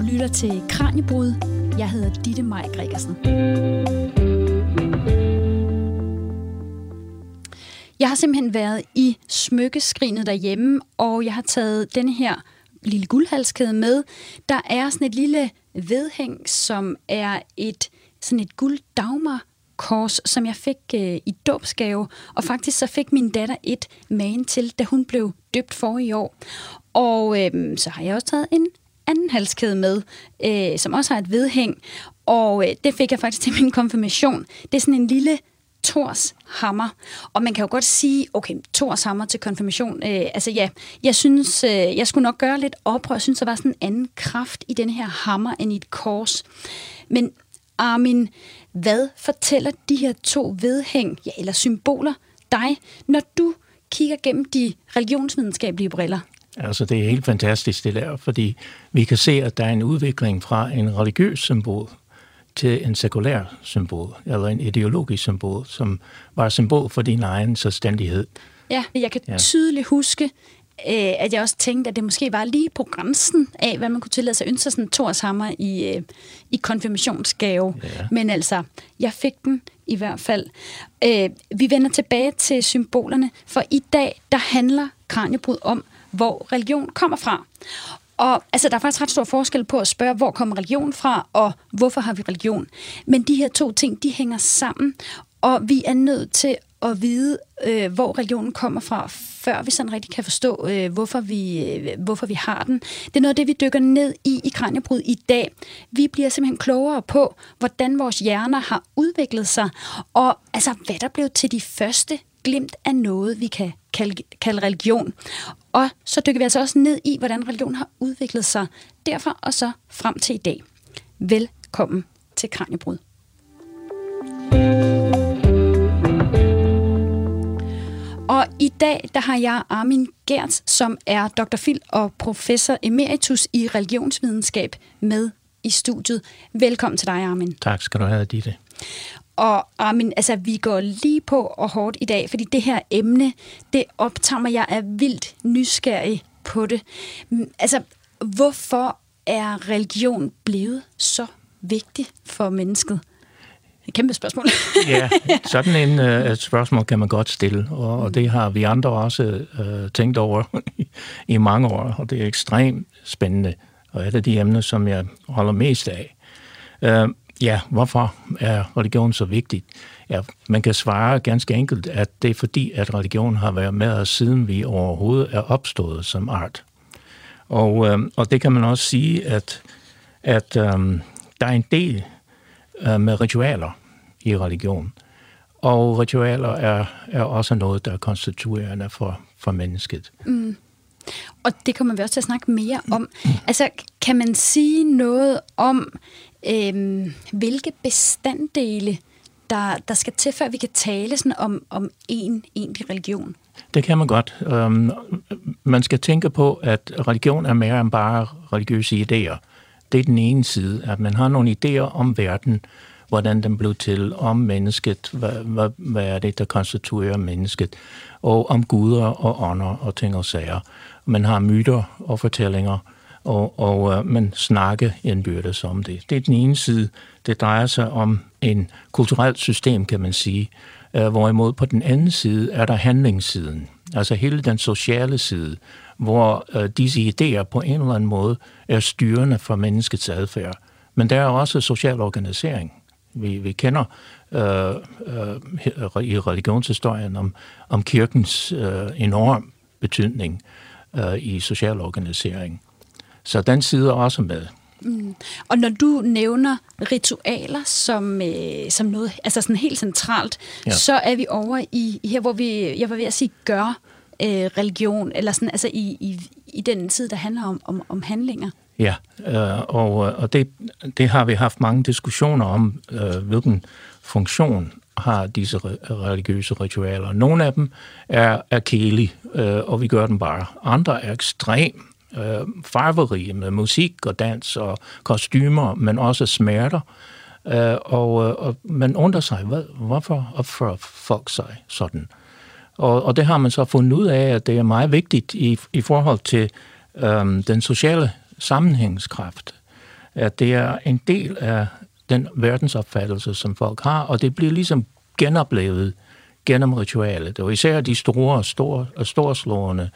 Du lytter til Kranjebrud. Jeg hedder Ditte Maj Gregersen. Jeg har simpelthen været i smykkeskrinet derhjemme, og jeg har taget denne her lille guldhalskæde med. Der er sådan et lille vedhæng, som er et sådan et guld dagmar kors, som jeg fik øh, i dåbsgave, og faktisk så fik min datter et magen til, da hun blev døbt for i år. Og øh, så har jeg også taget en anden halskæde med, øh, som også har et vedhæng, og øh, det fik jeg faktisk til min konfirmation. Det er sådan en lille Tors hammer. Og man kan jo godt sige, okay, Tors hammer til konfirmation. Øh, altså ja, jeg synes, øh, jeg skulle nok gøre lidt oprør. Jeg synes, der var sådan en anden kraft i den her hammer end i et kors. Men Armin, hvad fortæller de her to vedhæng, ja, eller symboler, dig, når du kigger gennem de religionsvidenskabelige briller? Altså, det er helt fantastisk, det der, fordi vi kan se, at der er en udvikling fra en religiøs symbol til en sekulær symbol, eller en ideologisk symbol, som var symbol for din egen selvstændighed. Ja, jeg kan ja. tydeligt huske, øh, at jeg også tænkte, at det måske var lige på grænsen af, hvad man kunne tillade sig at ønske sig sådan en torshammer i, øh, i konfirmationsgave. Ja. Men altså, jeg fik den i hvert fald. Øh, vi vender tilbage til symbolerne, for i dag, der handler Kranjebrud om, hvor religion kommer fra. Og altså, der er faktisk ret stor forskel på at spørge, hvor kommer religion fra, og hvorfor har vi religion. Men de her to ting, de hænger sammen, og vi er nødt til at vide, øh, hvor religionen kommer fra, før vi sådan rigtig kan forstå, øh, hvorfor, vi, øh, hvorfor vi har den. Det er noget af det, vi dykker ned i i Kranjebrud i dag. Vi bliver simpelthen klogere på, hvordan vores hjerner har udviklet sig, og altså, hvad der blev til de første glimt af noget, vi kan kalde, kalde religion. Og så dykker vi altså også ned i, hvordan religion har udviklet sig derfor og så frem til i dag. Velkommen til Kranjebrud. Og i dag, der har jeg Armin Gertz, som er Dr. Phil og professor emeritus i religionsvidenskab med i studiet. Velkommen til dig, Armin. Tak skal du have, Ditte. Og Armin, altså, vi går lige på og hårdt i dag, fordi det her emne, det optager mig. Jeg er vildt nysgerrig på det. Mm, altså, hvorfor er religion blevet så vigtig for mennesket? Et kæmpe spørgsmål. ja, sådan en uh, spørgsmål kan man godt stille, og, og det har vi andre også uh, tænkt over i, i mange år, og det er ekstremt spændende, og et af de emner, som jeg holder mest af. Uh, Ja, hvorfor er religion så vigtigt? Ja, man kan svare ganske enkelt, at det er fordi, at religion har været med os, siden vi overhovedet er opstået som art. Og, øh, og det kan man også sige, at, at øh, der er en del øh, med ritualer i religion. Og ritualer er, er også noget, der er konstituerende for, for mennesket. Mm. Og det kommer vi også til at snakke mere om. Altså, kan man sige noget om, øh, hvilke bestanddele, der, der skal til, før vi kan tale sådan om, om en egentlig religion? Det kan man godt. Um, man skal tænke på, at religion er mere end bare religiøse idéer. Det er den ene side, at man har nogle idéer om verden, hvordan den blev til, om mennesket, hvad, hvad, hvad er det, der konstituerer mennesket, og om guder og ånder og ting og sager. Man har myter og fortællinger, og, og øh, man snakke indbyrdes om det. Det er den ene side. Det drejer sig om en kulturelt system, kan man sige. Øh, hvorimod på den anden side er der handlingssiden, altså hele den sociale side, hvor øh, disse idéer på en eller anden måde er styrende for menneskets adfærd. Men der er også social organisering. Vi, vi kender øh, øh, i religionshistorien om, om kirkens øh, enorm betydning øh, i social organisering. Så den side er også med. Mm. Og når du nævner ritualer som, øh, som noget altså sådan helt centralt, ja. så er vi over i, i her, hvor vi, jeg var ved at sige, gør øh, religion, eller sådan, altså i, i, i den tid, der handler om, om, om handlinger. Ja, øh, og, og det, det har vi haft mange diskussioner om, øh, hvilken funktion har disse religiøse ritualer. Nogle af dem er, er kælige, øh, og vi gør dem bare. Andre er ekstremt øh, farverige med musik og dans og kostymer, men også smerter. Øh, og, øh, og man undrer sig, hvad, hvorfor opfører folk sig sådan? Og, og det har man så fundet ud af, at det er meget vigtigt i, i forhold til øh, den sociale sammenhængskraft. at det er en del af den verdensopfattelse, som folk har, og det bliver ligesom genoplevet gennem ritualet, og især de store, store, storslående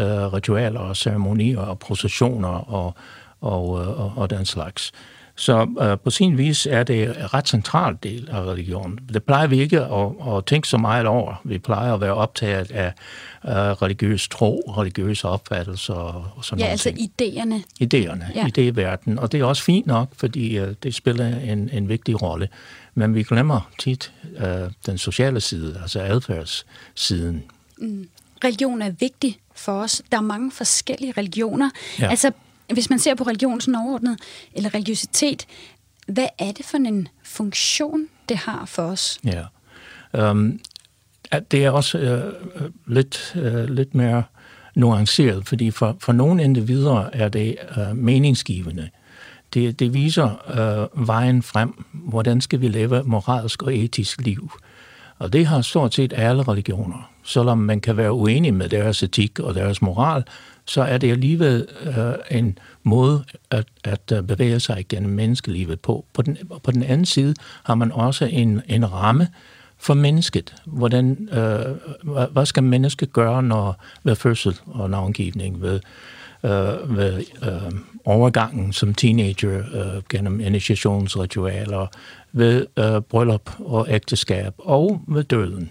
uh, ritualer og ceremonier og processioner og, og, og, og den slags. Så uh, på sin vis er det en ret central del af religionen. Det plejer vi ikke at, at tænke så meget over. Vi plejer at være optaget af uh, religiøs tro, religiøse opfattelser og sådan Ja, noget. altså idéerne. Idéerne, ja. idéverden. Og det er også fint nok, fordi uh, det spiller en, en vigtig rolle. Men vi glemmer tit uh, den sociale side, altså adfærdssiden. Mm. Religion er vigtig for os. Der er mange forskellige religioner. Ja. Altså, hvis man ser på religion sådan overordnet, eller religiøsitet, hvad er det for en funktion, det har for os? Ja. Um, det er også uh, lidt, uh, lidt mere nuanceret, fordi for, for nogle individer er det uh, meningsgivende. Det, det viser uh, vejen frem, hvordan skal vi leve moralsk og etisk liv. Og det har stort set alle religioner. Selvom man kan være uenig med deres etik og deres moral, så er det alligevel øh, en måde at, at øh, bevæge sig gennem menneskelivet på. På den, på den anden side har man også en, en ramme for mennesket. Hvordan, øh, hvad skal mennesket gøre når, ved fødsel og navngivning, ved, øh, ved øh, overgangen som teenager øh, gennem initiationsritualer, ved øh, bryllup og ægteskab og ved døden.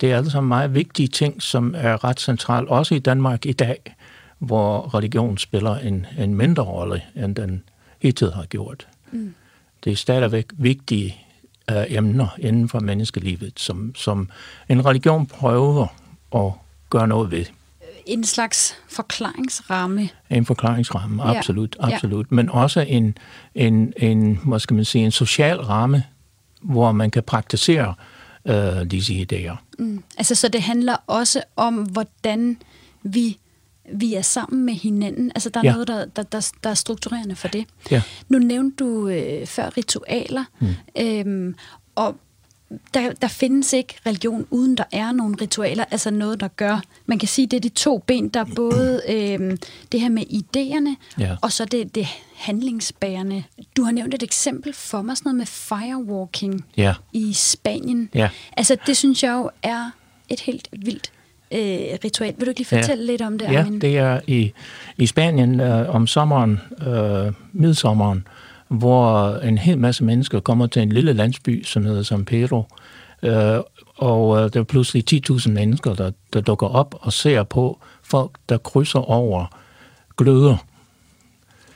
Det er alle sammen meget vigtige ting, som er ret centralt, også i Danmark i dag, hvor religion spiller en, en mindre rolle, end den hittil har gjort. Mm. Det er stadigvæk vigtige uh, emner inden for menneskelivet, som, som en religion prøver at gøre noget ved. En slags forklaringsramme. En forklaringsramme, absolut, ja. absolut. Ja. Men også en, en, en, hvad skal man sige, en social ramme, hvor man kan praktisere uh, disse idéer. Mm. Altså, så det handler også om, hvordan vi vi er sammen med hinanden. Altså, der er ja. noget, der, der, der, der er strukturerende for det. Ja. Nu nævnte du øh, før ritualer, mm. øhm, og der, der findes ikke religion, uden der er nogle ritualer, altså noget, der gør, man kan sige, det er de to ben, der er både øhm, det her med idéerne, ja. og så det, det handlingsbærende. Du har nævnt et eksempel for mig, sådan noget med firewalking ja. i Spanien. Ja. Altså, det synes jeg jo er et helt vildt øh, ritual. Vil du ikke lige fortælle ja. lidt om det, Ja, Armin? det er i, i Spanien øh, om sommeren, øh, midsommeren, hvor en hel masse mennesker kommer til en lille landsby, som hedder San Pedro, øh, og øh, der er pludselig 10.000 mennesker, der, der dukker op og ser på folk, der krydser over gløder.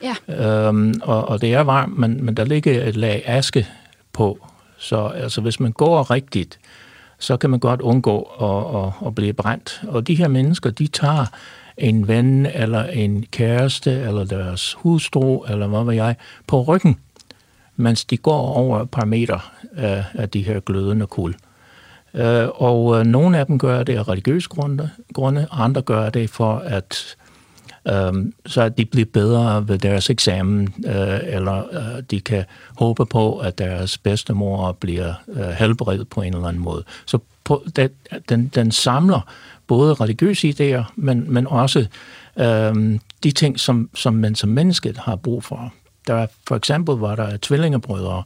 Ja. Øhm, og, og det er varmt, men, men der ligger et lag aske på, så altså, hvis man går rigtigt, så kan man godt undgå at, at, at blive brændt. Og de her mennesker, de tager en ven, eller en kæreste, eller deres hustru, eller hvad ved jeg, på ryggen, mens de går over et par meter af, af de her glødende kul. Øh, og øh, nogle af dem gør det af religiøse grunde, grunde, andre gør det for at um, så de bliver bedre ved deres eksamen, uh, eller uh, de kan håbe på, at deres bedstemor bliver uh, helbredt på en eller anden måde. Så på, den, den, den samler både religiøse idéer, men, men også um, de ting, som, som man som mennesket har brug for. Der, for eksempel var der tvillingebrødre,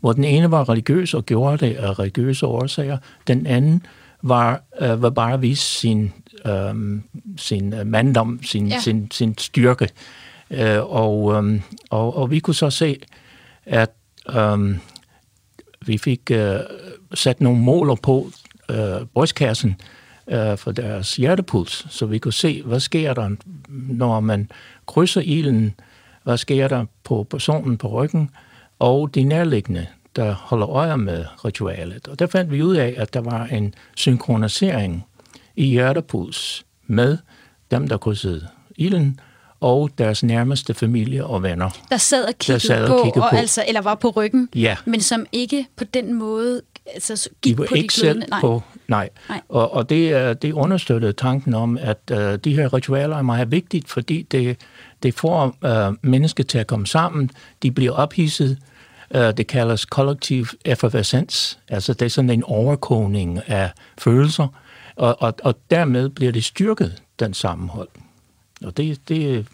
hvor den ene var religiøs og gjorde det af religiøse årsager. Den anden var, uh, var bare at vise sin, um, sin manddom, sin, ja. sin, sin styrke. Uh, og, um, og, og vi kunne så se, at um, vi fik uh, sat nogle måler på uh, brystkassen uh, for deres hjertepuls, så vi kunne se, hvad sker der, når man krydser ilden, hvad sker der på personen på ryggen, og de nærliggende, der holder øje med ritualet. Og der fandt vi ud af, at der var en synkronisering i hjertepuls med dem, der krydsede ilden, og deres nærmeste familie og venner. Der sad og kiggede, sad og på, kiggede og på. Altså, eller var på ryggen, Ja. men som ikke på den måde altså, gik De var på ikke de selv. Nej. på... Nej. Nej. Og, og det, øh, det understøttede tanken om, at uh, de her ritualer er meget vigtigt, fordi det, det får uh, mennesker til at komme sammen. De bliver ophidset. Uh, det kaldes kollektiv effervescens. Altså det er sådan en overkogning af følelser. Og, og, og dermed bliver det styrket, den sammenhold. Og det, det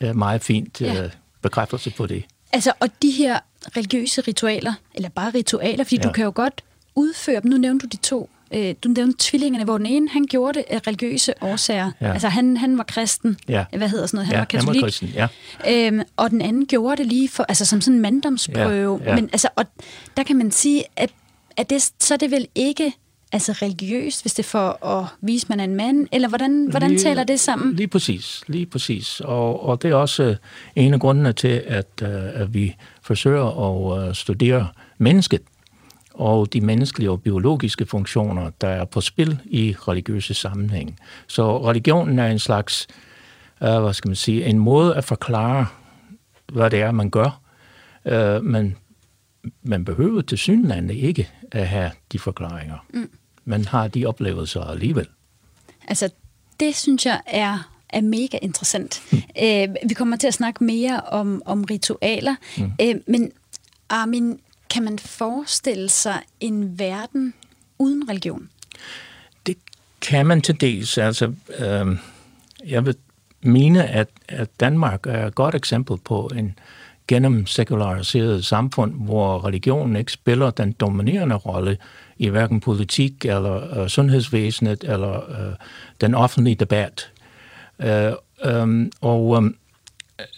er meget fint Ja. uh, bekræftelse på det. Altså, og de her religiøse ritualer, eller bare ritualer, fordi ja. du kan jo godt udføre dem. Nu nævnte du de to. Øh, du nævnte tvillingerne, hvor den ene, han gjorde det af religiøse årsager. Ja. Altså, han, han var kristen. Ja. Hvad hedder sådan noget? Han ja, var katolik. Han var kristen, ja. Øhm, og den anden gjorde det lige for, altså som sådan en manddomsprøve. Ja, ja. Men altså, og der kan man sige, at, at det, så er det vel ikke altså religiøst, hvis det er for at vise, at man er en mand? Eller hvordan, hvordan lige, taler det sammen? Lige præcis. Lige præcis. Og, og det er også uh, en af grundene til, at, uh, at vi forsøger at uh, studere mennesket og de menneskelige og biologiske funktioner, der er på spil i religiøse sammenhæng. Så religionen er en slags, hvad skal man sige, en måde at forklare, hvad det er, man gør, men man behøver til synlande ikke at have de forklaringer. Mm man har de oplevelser alligevel. Altså, det synes jeg er er mega interessant. Mm. Øh, vi kommer til at snakke mere om, om ritualer, mm. øh, men Armin, kan man forestille sig en verden uden religion? Det kan man til dels. Altså, øh, jeg vil mene, at, at Danmark er et godt eksempel på en gennem sekulariseret samfund, hvor religionen ikke spiller den dominerende rolle i hverken politik eller uh, sundhedsvæsenet eller uh, den offentlige debat. Uh, um, og um,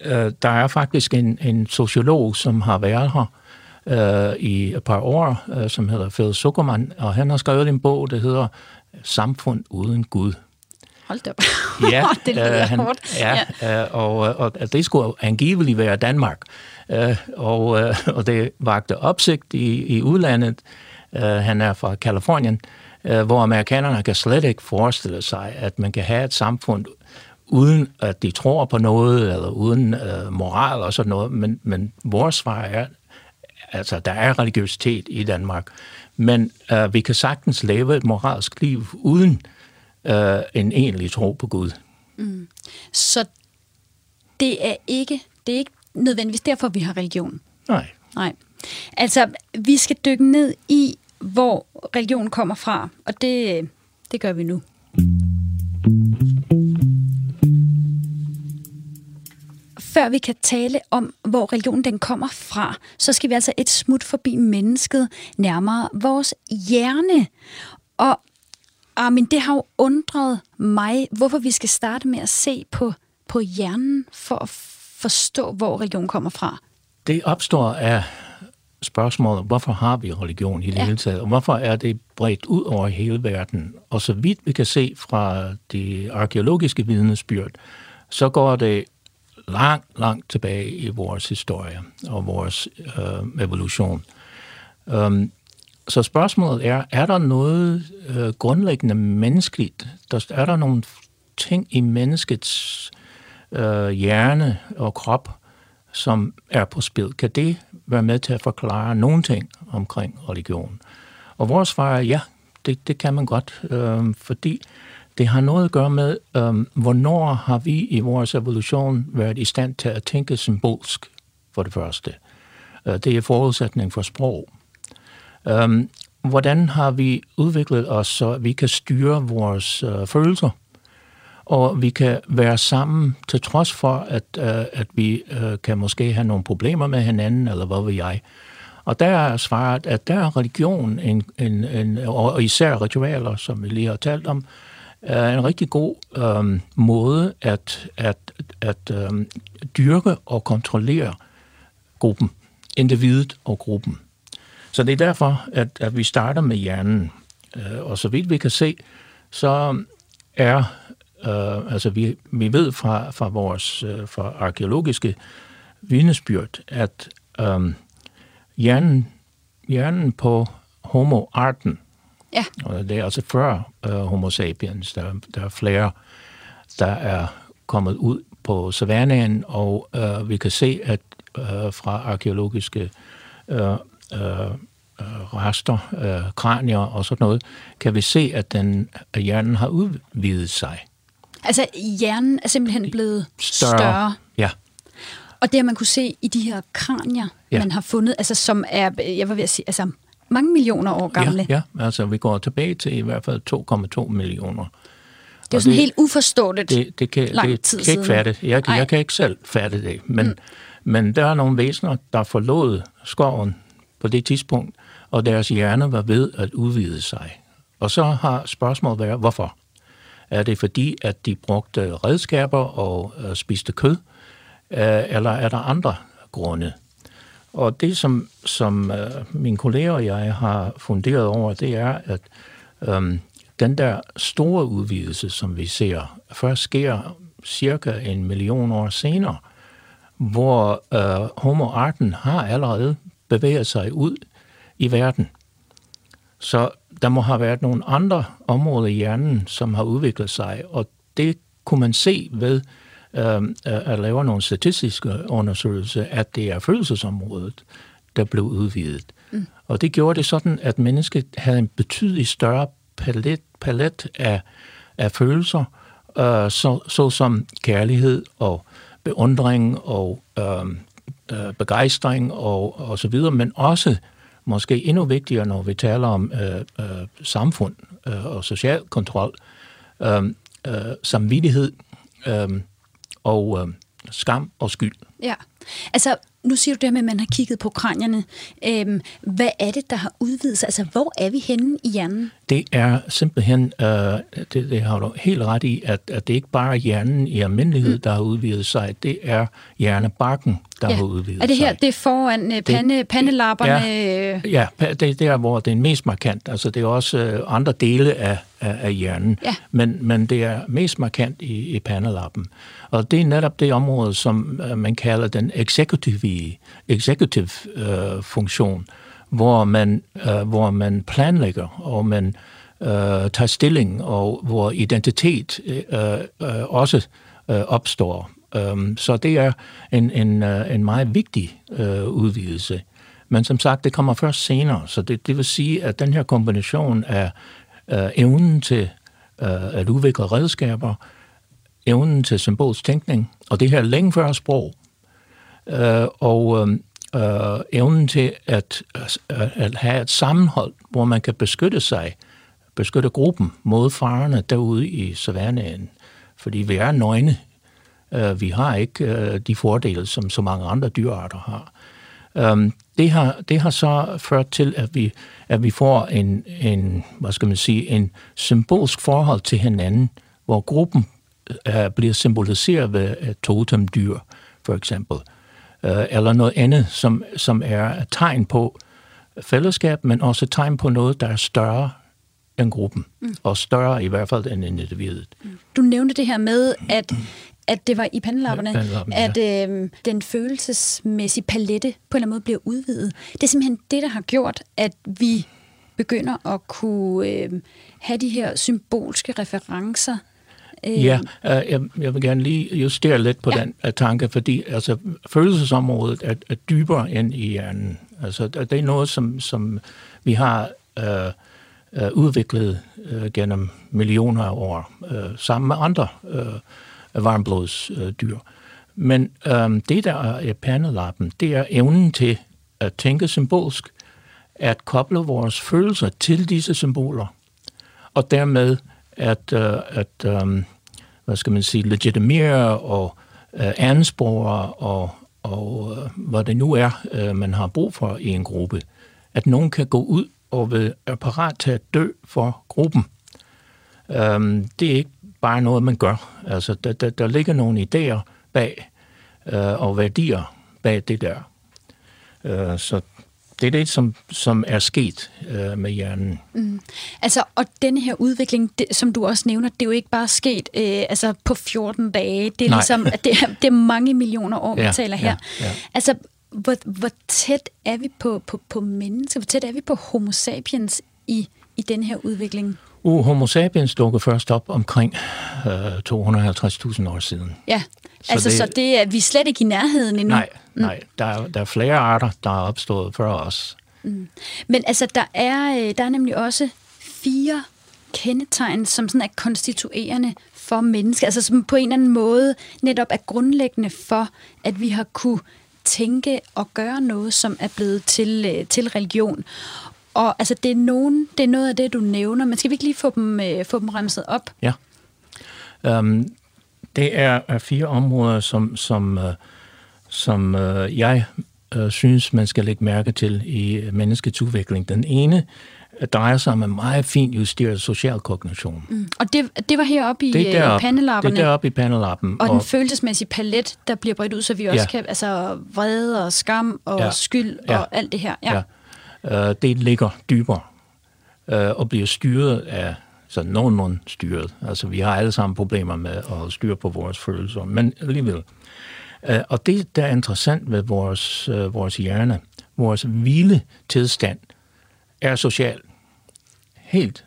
uh, der er faktisk en, en sociolog, som har været her uh, i et par år, uh, som hedder Phil Zuckerman, og han har skrevet en bog, der hedder Samfund uden Gud. Hold da op. Ja, det lyder uh, han, hårdt. Ja, ja. Uh, og, og det skulle angiveligt være Danmark. Uh, og, uh, og det vagte opsigt i, i udlandet, Uh, han er fra Kalifornien, uh, hvor amerikanerne kan slet ikke forestille sig, at man kan have et samfund uden at de tror på noget, eller uden uh, moral og sådan noget. Men, men vores svar er, altså der er religiøsitet i Danmark, men uh, vi kan sagtens leve et moralsk liv uden uh, en egentlig tro på Gud. Mm. Så det er ikke det er ikke nødvendigvis derfor, vi har religion? Nej. Nej. Altså, vi skal dykke ned i, hvor religion kommer fra, og det, det gør vi nu. Før vi kan tale om, hvor religionen den kommer fra, så skal vi altså et smut forbi mennesket, nærmere vores hjerne. Og Armin, det har jo undret mig, hvorfor vi skal starte med at se på, på hjernen for at forstå, hvor religion kommer fra. Det opstår af spørgsmålet, hvorfor har vi religion i det ja. hele taget, og hvorfor er det bredt ud over hele verden? Og så vidt vi kan se fra de arkeologiske vidnesbyrd, så går det langt, langt tilbage i vores historie og vores øh, evolution. Um, så spørgsmålet er, er der noget øh, grundlæggende menneskeligt? Der, er der nogle ting i menneskets øh, hjerne og krop, som er på spil? Kan det være med til at forklare nogle ting omkring religion? Og vores svar er ja, det, det kan man godt, øh, fordi det har noget at gøre med, øh, hvornår har vi i vores evolution været i stand til at tænke symbolsk, for det første. Øh, det er forudsætning for sprog. Øh, hvordan har vi udviklet os, så vi kan styre vores øh, følelser? Og vi kan være sammen til trods for, at, øh, at vi øh, kan måske have nogle problemer med hinanden, eller hvad ved jeg. Og der er svaret, at der er religion, en, en, en, og især ritualer, som vi lige har talt om, er en rigtig god øh, måde at, at, at øh, dyrke og kontrollere gruppen, individet og gruppen. Så det er derfor, at, at vi starter med hjernen. Øh, og så vidt vi kan se, så er Uh, altså vi, vi ved fra, fra vores uh, fra arkeologiske vidnesbyrd, at um, hjernen, hjernen på homo-arten, ja. og det er altså før uh, homo sapiens, der, der er flere, der er kommet ud på savannaen, og uh, vi kan se, at uh, fra arkeologiske uh, uh, rester, uh, kranier og sådan noget, kan vi se, at den at hjernen har udvidet sig. Altså hjernen er simpelthen blevet større. større. Ja. Og det har man kunne se i de her kranier, ja. man har fundet, altså som er, jeg var ved at sige, altså mange millioner år gamle. Ja, ja. altså vi går tilbage til i hvert fald 2,2 millioner. Det er jo sådan det, helt uforståeligt det, det kan, lang det tid kan ikke fatte. Jeg, jeg kan ikke selv fatte det, men, mm. Men der er nogle væsener, der forlod skoven på det tidspunkt, og deres hjerne var ved at udvide sig. Og så har spørgsmålet været, hvorfor? Er det fordi, at de brugte redskaber og øh, spiste kød? Øh, eller er der andre grunde? Og det, som, som øh, mine kolleger og jeg har funderet over, det er, at øh, den der store udvidelse, som vi ser, først sker cirka en million år senere, hvor øh, homo-arten har allerede bevæget sig ud i verden. Så der må have været nogle andre områder i hjernen, som har udviklet sig, og det kunne man se ved øh, at lave nogle statistiske undersøgelser, at det er følelsesområdet, der blev udvidet. Mm. Og det gjorde det sådan, at mennesket havde en betydeligt større palet, palet af, af følelser, øh, så, såsom kærlighed og beundring og øh, øh, begejstring og, og så videre, men også måske endnu vigtigere, når vi taler om øh, øh, samfund øh, og social kontrol, øh, øh, samvittighed øh, og øh, skam og skyld. Ja, altså nu siger du det med, at man har kigget på kranierne. Øhm, hvad er det, der har udvidet sig? Altså, hvor er vi henne i hjernen? Det er simpelthen, øh, det, det har du helt ret i, at, at det ikke bare er hjernen i almindelighed, mm. der har udvidet sig. Det er hjernebarken, der ja. har udvidet sig. Er det her, sig. det er foran uh, pande, det, pandelapperne? Ja, ja, det er der, hvor det er mest markant. Altså, det er også uh, andre dele af, af, af hjernen, ja. men, men det er mest markant i, i pandelappen. Og det er netop det område, som øh, man kalder den executive, executive øh, funktion, hvor man, øh, hvor man planlægger, og man øh, tager stilling, og hvor identitet øh, øh, også øh, opstår. Um, så det er en, en, uh, en meget vigtig uh, udvidelse. Men som sagt, det kommer først senere, så det, det vil sige, at den her kombination af uh, evnen til uh, at udvikle redskaber, evnen til symbolsk tænkning, og det her længe før sprog, øh, og øh, øh evnen til at, øh, at, have et sammenhold, hvor man kan beskytte sig, beskytte gruppen mod farerne derude i savannaen. Fordi vi er nøgne Øh, vi har ikke øh, de fordele, som så mange andre dyrearter har. Um, det, har, det har så ført til, at vi, at vi får en, en, hvad skal man sige, en symbolsk forhold til hinanden, hvor gruppen uh, bliver symboliseret ved et totemdyr, for eksempel, uh, eller noget andet, som, som er et tegn på fællesskab, men også et tegn på noget, der er større end gruppen, mm. og større i hvert fald end individet. Du nævnte det her med, at at det var i pandelapperne, ja, at ja. øh, den følelsesmæssige palette på en eller anden måde bliver udvidet. Det er simpelthen det, der har gjort, at vi begynder at kunne øh, have de her symbolske referencer. Øh. Ja, øh, jeg, jeg vil gerne lige justere lidt på ja. den uh, tanke, fordi altså, følelsesområdet er, er dybere end i hjernen. Altså, det er noget, som, som vi har øh, øh, udviklet øh, gennem millioner af år, øh, sammen med andre øh, varmblodsdyr. Men øhm, det, der er pandelappen, det er evnen til at tænke symbolsk, at koble vores følelser til disse symboler, og dermed at, øh, at øh, hvad skal man sige, legitimere og øh, anspore og, og øh, hvad det nu er, øh, man har brug for i en gruppe. At nogen kan gå ud og være parat til at dø for gruppen. Øhm, det er ikke bare noget, man gør. Altså, der, der, der ligger nogle idéer bag øh, og værdier bag det der. Øh, så det er det, som, som er sket øh, med hjernen. Mm. Altså, og denne her udvikling, det, som du også nævner, det er jo ikke bare sket øh, altså på 14 dage. Det er Nej. ligesom, at det er, det er mange millioner år, ja, vi taler her. Ja, ja. Altså, hvor, hvor tæt er vi på, på, på mennesker? Hvor tæt er vi på homo sapiens i, i den her udvikling? Uh, Homo sapiens dukkede først op omkring øh, 250.000 år siden. Ja, så altså det, så det er vi er slet ikke i nærheden endnu? Nej, mm. nej der, er, der er flere arter, der er opstået før os. Mm. Men altså, der er, øh, der er nemlig også fire kendetegn, som sådan er konstituerende for mennesker, altså som på en eller anden måde netop er grundlæggende for, at vi har kunne tænke og gøre noget, som er blevet til, øh, til religion. Og altså, det er, nogen, det er noget af det, du nævner, men skal vi ikke lige få dem, øh, få dem remset op? Ja. Um, det er, er fire områder, som, som, uh, som øh, jeg øh, synes, man skal lægge mærke til i menneskets udvikling. Den ene drejer sig om en meget fint justeret social kognition. Mm. Og det, det var heroppe i det deroppe, pandelapperne? Det er deroppe i pandelappen. Og, og den følelsesmæssige palet, der bliver bredt ud, så vi også ja. kan, altså vrede og skam og ja. skyld ja. og alt det her. Ja. Ja øh, det ligger dybere øh, og bliver styret af så nogenlunde styret. Altså, vi har alle sammen problemer med at styre på vores følelser, men alligevel. Øh, og det, der er interessant ved vores, øh, vores hjerne, vores hvile tilstand, er social. Helt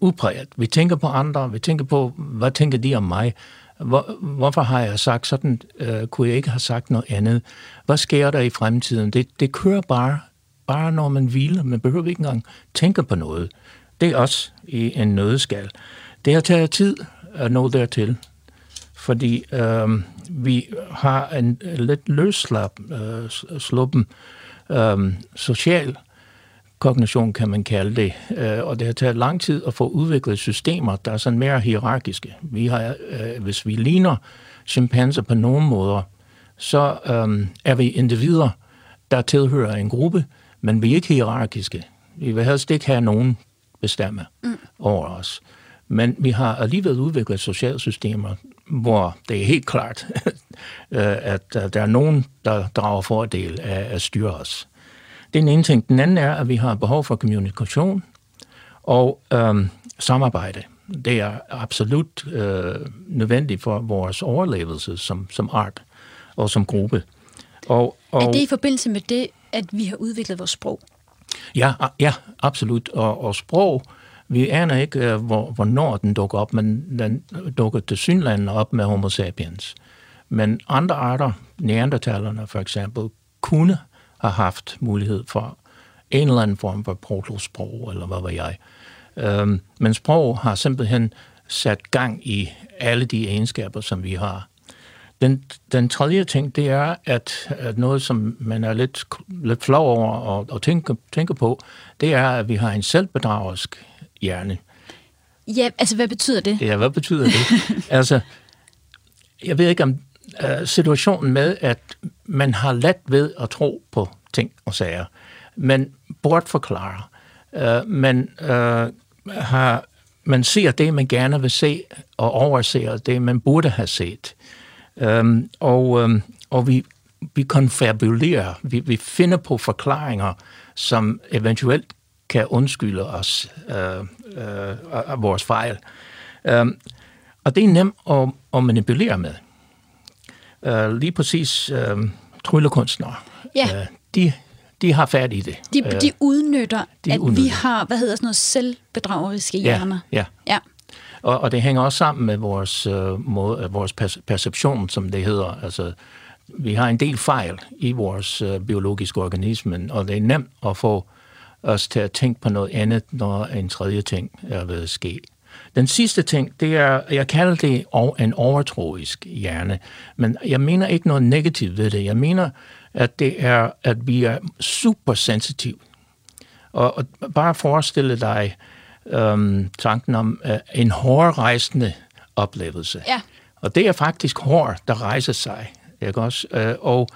udpræget. Vi tænker på andre, vi tænker på, hvad tænker de om mig? Hvor, hvorfor har jeg sagt sådan? Øh, kunne jeg ikke have sagt noget andet? Hvad sker der i fremtiden? Det, det kører bare, bare når man hviler. Man behøver ikke engang tænke på noget. Det er også i en nødskal. Det har taget tid at nå dertil, fordi øh, vi har en lidt løsslap, øh, sluppen øh, social kognition, kan man kalde det. Øh, og det har taget lang tid at få udviklet systemer, der er sådan mere hierarkiske. Vi har, øh, hvis vi ligner chimpanser på nogle måder, så øh, er vi individer, der tilhører en gruppe, men vi er ikke hierarkiske. Vi vil helst ikke have nogen bestemme mm. over os. Men vi har alligevel udviklet sociale systemer, hvor det er helt klart, at der er nogen, der drager fordel af at styre os. Det er den ene ting. Den anden er, at vi har behov for kommunikation og øhm, samarbejde. Det er absolut øh, nødvendigt for vores overlevelse som, som art og som gruppe. Og, og, er det i forbindelse med det, at vi har udviklet vores sprog? Ja, ja absolut. Og, og sprog, vi aner ikke, øh, hvor, hvornår den dukker op, men den dukker til synlanden op med homo sapiens. Men andre arter, neandertalerne for eksempel, kunne have haft mulighed for en eller anden form for protosprog, eller hvad var jeg. Øhm, men sprog har simpelthen sat gang i alle de egenskaber, som vi har. Den, den tredje ting, det er, at, at noget, som man er lidt, lidt flov over at, at tænke, tænke på, det er, at vi har en selvbedragersk hjerne. Ja, altså hvad betyder det? Ja, hvad betyder det? altså, jeg ved ikke om uh, situationen med, at man har let ved at tro på ting og sager, men bortforklarer. Uh, man, uh, har, man ser det, man gerne vil se, og overser det, man burde have set. Øhm, og, øhm, og vi, vi konfabulerer, vi, vi finder på forklaringer, som eventuelt kan undskylde os øh, øh, af vores fejl. Øhm, og det er nemt at, at manipulere med. Øh, lige præcis øh, tryllekunstnere, ja. øh, de, de har fat i det. De, de øh, udnytter, de at udnytter. vi har, hvad hedder sådan noget, selvbedrageriske hjerner. Ja, ja. Og, og det hænger også sammen med vores, øh, måde, øh, vores perception, som det hedder. Altså, vi har en del fejl i vores øh, biologiske organisme, og det er nemt at få os til at tænke på noget andet, når en tredje ting er ved at ske. Den sidste ting, det er, jeg kalder det en overtroisk hjerne, men jeg mener ikke noget negativt ved det. Jeg mener, at det er, at vi er super sensitive. Og, og bare forestille dig, øhm, tanken om øh, en hårrejsende oplevelse. Ja. Og det er faktisk hår, der rejser sig. Ikke også? Øh, og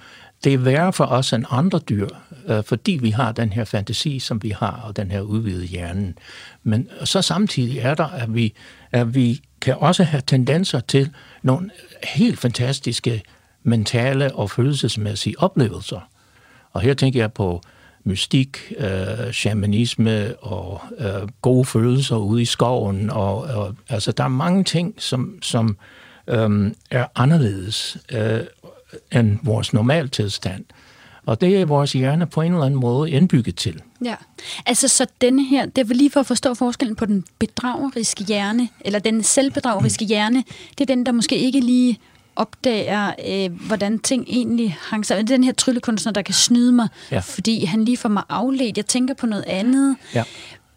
det er værre for os end andre dyr, øh, fordi vi har den her fantasi, som vi har, og den her udvidede hjernen. Men så samtidig er der, at vi, at vi kan også have tendenser til nogle helt fantastiske mentale og følelsesmæssige oplevelser. Og her tænker jeg på mystik, øh, shamanisme og øh, gode følelser ude i skoven. Og, og, altså, der er mange ting, som, som øh, er anderledes øh, end vores normaltilstand. Og det er vores hjerne på en eller anden måde indbygget til. Ja, altså så denne her, det er lige for at forstå forskellen på den bedrageriske hjerne, eller den selvbedrageriske mm. hjerne, det er den, der måske ikke lige opdager, øh, hvordan ting egentlig hang sammen. Den her tryllekunstner, der kan snyde mig, ja. fordi han lige får mig afledt. Jeg tænker på noget andet. Ja.